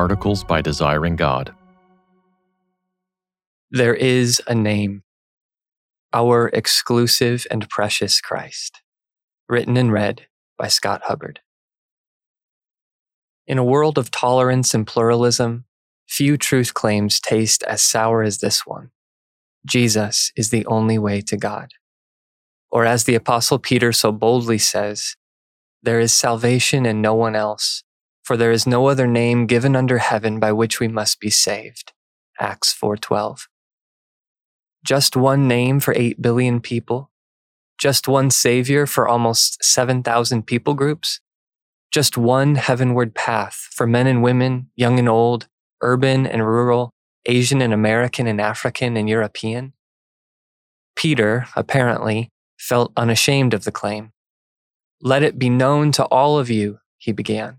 Articles by Desiring God. There is a name, our exclusive and precious Christ, written and read by Scott Hubbard. In a world of tolerance and pluralism, few truth claims taste as sour as this one. Jesus is the only way to God. Or as the apostle Peter so boldly says, there is salvation in no one else, for there is no other name given under heaven by which we must be saved. Acts 4:12. Just one name for 8 billion people? Just one savior for almost 7,000 people groups? Just one heavenward path for men and women, young and old, urban and rural, Asian and American and African and European? Peter, apparently, felt unashamed of the claim. Let it be known to all of you, he began.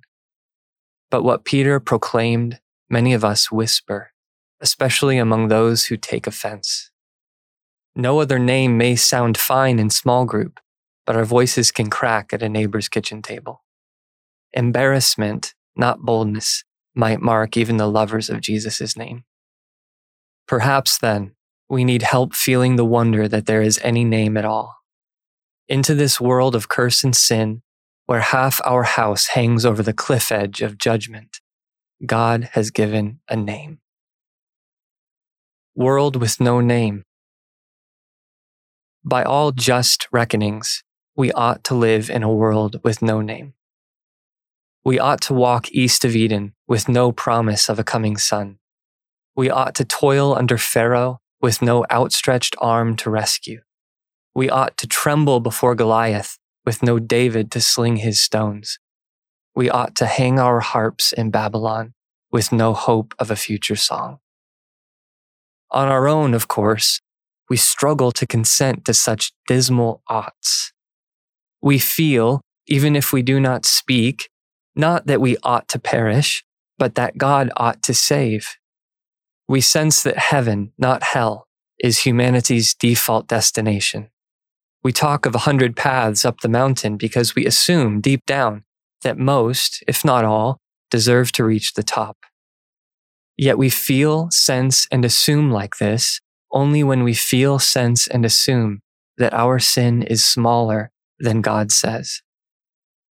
But what Peter proclaimed, many of us whisper, especially among those who take offense. No other name may sound fine in small group, but our voices can crack at a neighbor's kitchen table. Embarrassment, not boldness, might mark even the lovers of Jesus' name. Perhaps then, we need help feeling the wonder that there is any name at all into this world of curse and sin, where half our house hangs over the cliff edge of judgment, God has given a name. World with no name. By all just reckonings, we ought to live in a world with no name. We ought to walk east of Eden with no promise of a coming sun. We ought to toil under Pharaoh with no outstretched arm to rescue. We ought to tremble before Goliath with no David to sling his stones. We ought to hang our harps in Babylon with no hope of a future song. On our own, of course, we struggle to consent to such dismal oughts. We feel, even if we do not speak, not that we ought to perish, but that God ought to save. We sense that heaven, not hell, is humanity's default destination. We talk of a hundred paths up the mountain because we assume deep down that most, if not all, deserve to reach the top. Yet we feel, sense, and assume like this only when we feel, sense, and assume that our sin is smaller than God says.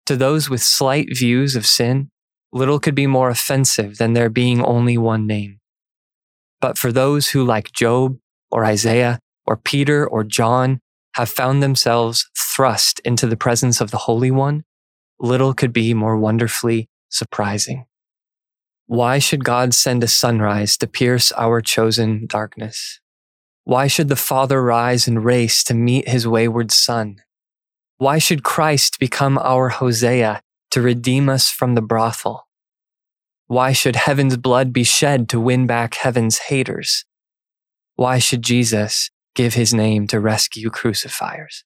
To those with slight views of sin, little could be more offensive than there being only one name. But for those who, like Job or Isaiah or Peter or John, have found themselves thrust into the presence of the Holy One, little could be more wonderfully surprising. Why should God send a sunrise to pierce our chosen darkness? Why should the Father rise and race to meet his wayward Son? Why should Christ become our Hosea to redeem us from the brothel? Why should heaven's blood be shed to win back heaven's haters? Why should Jesus give his name to rescue crucifiers.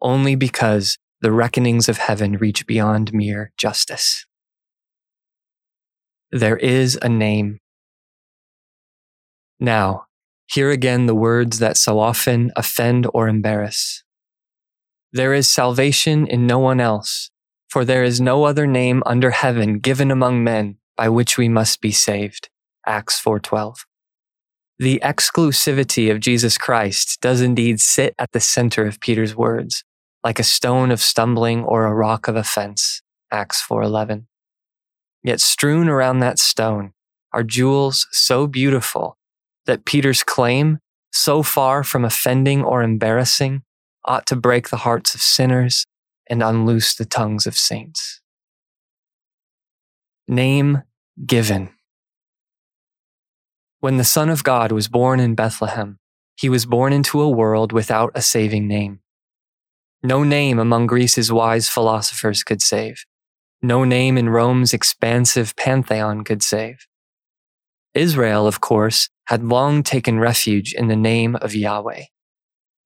Only because the reckonings of heaven reach beyond mere justice. There is a name. Now, hear again the words that so often offend or embarrass. There is salvation in no one else, for there is no other name under heaven given among men by which we must be saved. Acts 4:12. The exclusivity of Jesus Christ does indeed sit at the center of Peter's words, like a stone of stumbling or a rock of offense. Acts 4:11. Yet strewn around that stone are jewels so beautiful that Peter's claim, so far from offending or embarrassing, ought to break the hearts of sinners and unloose the tongues of saints. Name given. When the Son of God was born in Bethlehem, he was born into a world without a saving name. No name among Greece's wise philosophers could save. No name in Rome's expansive pantheon could save. Israel, of course, had long taken refuge in the name of Yahweh.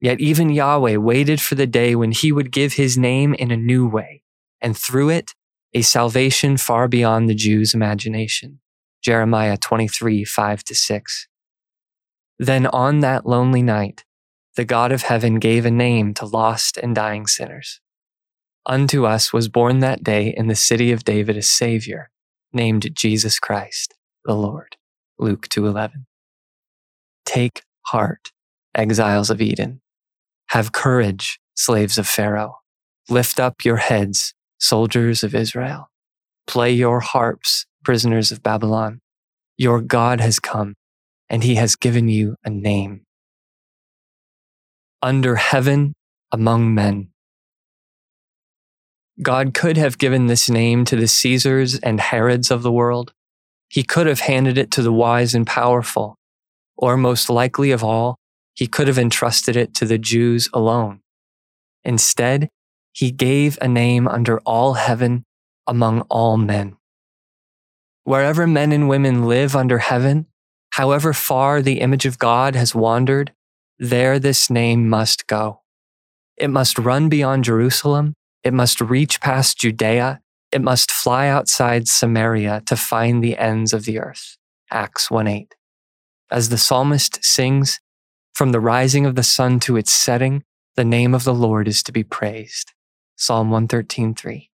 Yet even Yahweh waited for the day when he would give his name in a new way, and through it, a salvation far beyond the Jews' imagination. Jeremiah 23, 5 to 6. Then on that lonely night, the God of heaven gave a name to lost and dying sinners. Unto us was born that day in the city of David a Savior, named Jesus Christ, the Lord. Luke 2:11. Take heart, exiles of Eden. Have courage, slaves of Pharaoh. Lift up your heads, soldiers of Israel. Play your harps, prisoners of Babylon. Your God has come, and he has given you a name. Under heaven, among men. God could have given this name to the Caesars and Herods of the world. He could have handed it to the wise and powerful, or most likely of all, he could have entrusted it to the Jews alone. Instead, he gave a name under all heaven among all men. Wherever men and women live under heaven, however far the image of God has wandered, there this name must go. It must run beyond Jerusalem. It must reach past Judea. It must fly outside Samaria to find the ends of the earth. Acts 1 8. As the psalmist sings, from the rising of the sun to its setting, the name of the Lord is to be praised. Psalm 113.3.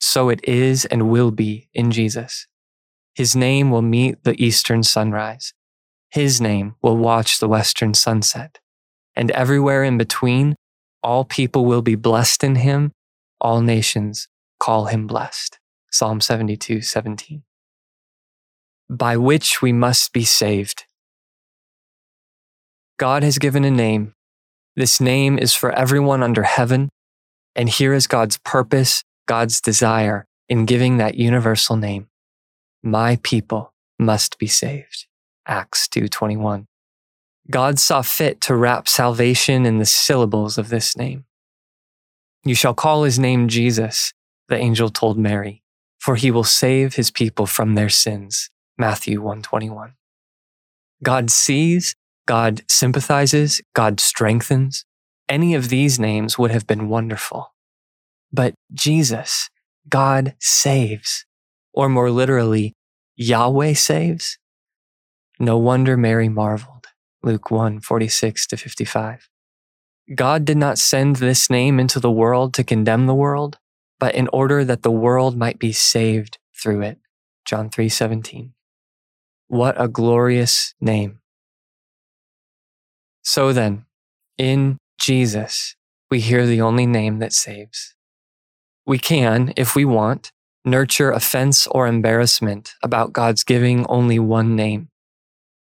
So it is and will be in Jesus. His name will meet the eastern sunrise. His name will watch the western sunset. And everywhere in between, all people will be blessed in him. All nations call him blessed. Psalm 72, 17. By which we must be saved. God has given a name. This name is for everyone under heaven. And here is God's purpose, God's desire in giving that universal name. My people must be saved. Acts 2:21. God saw fit to wrap salvation in the syllables of this name. You shall call his name Jesus, the angel told Mary, for he will save his people from their sins. Matthew 121. God sees, God sympathizes, God strengthens. Any of these names would have been wonderful. But Jesus, God saves, or more literally, Yahweh saves. No wonder Mary marveled. Luke 1 46 to 55. God did not send this name into the world to condemn the world, but in order that the world might be saved through it. John 3 17. What a glorious name. So then, in Jesus, we hear the only name that saves. We can, if we want, nurture offense or embarrassment about God's giving only one name.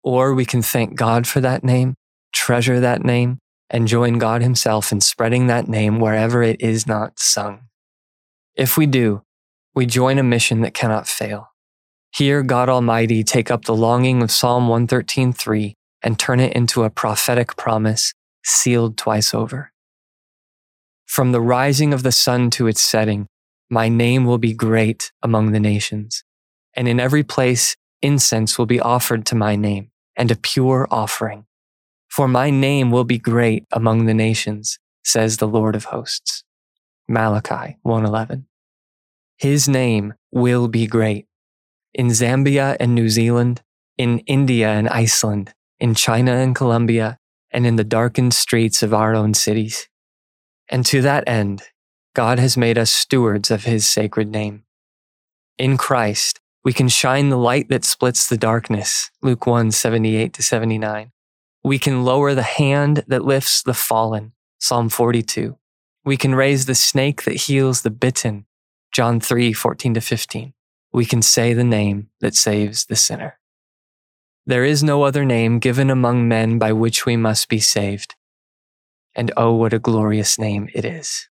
Or we can thank God for that name, treasure that name, and join God Himself in spreading that name wherever it is not sung. If we do, we join a mission that cannot fail. Hear God Almighty take up the longing of Psalm 113.3 and turn it into a prophetic promise sealed twice over. From the rising of the sun to its setting, my name will be great among the nations, and in every place incense will be offered to my name and a pure offering. For my name will be great among the nations, says the Lord of hosts. Malachi 111. His name will be great. In Zambia and New Zealand, in India and Iceland, in China and Colombia, and in the darkened streets of our own cities. And to that end, God has made us stewards of his sacred name. In Christ, we can shine the light that splits the darkness. Luke 1, 78 to 79. We can lower the hand that lifts the fallen. Psalm 42. We can raise the snake that heals the bitten. John 3, 14 to 15. We can say the name that saves the sinner. There is no other name given among men by which we must be saved. And oh, what a glorious name it is.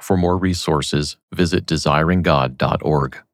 For more resources, visit desiringgod.org.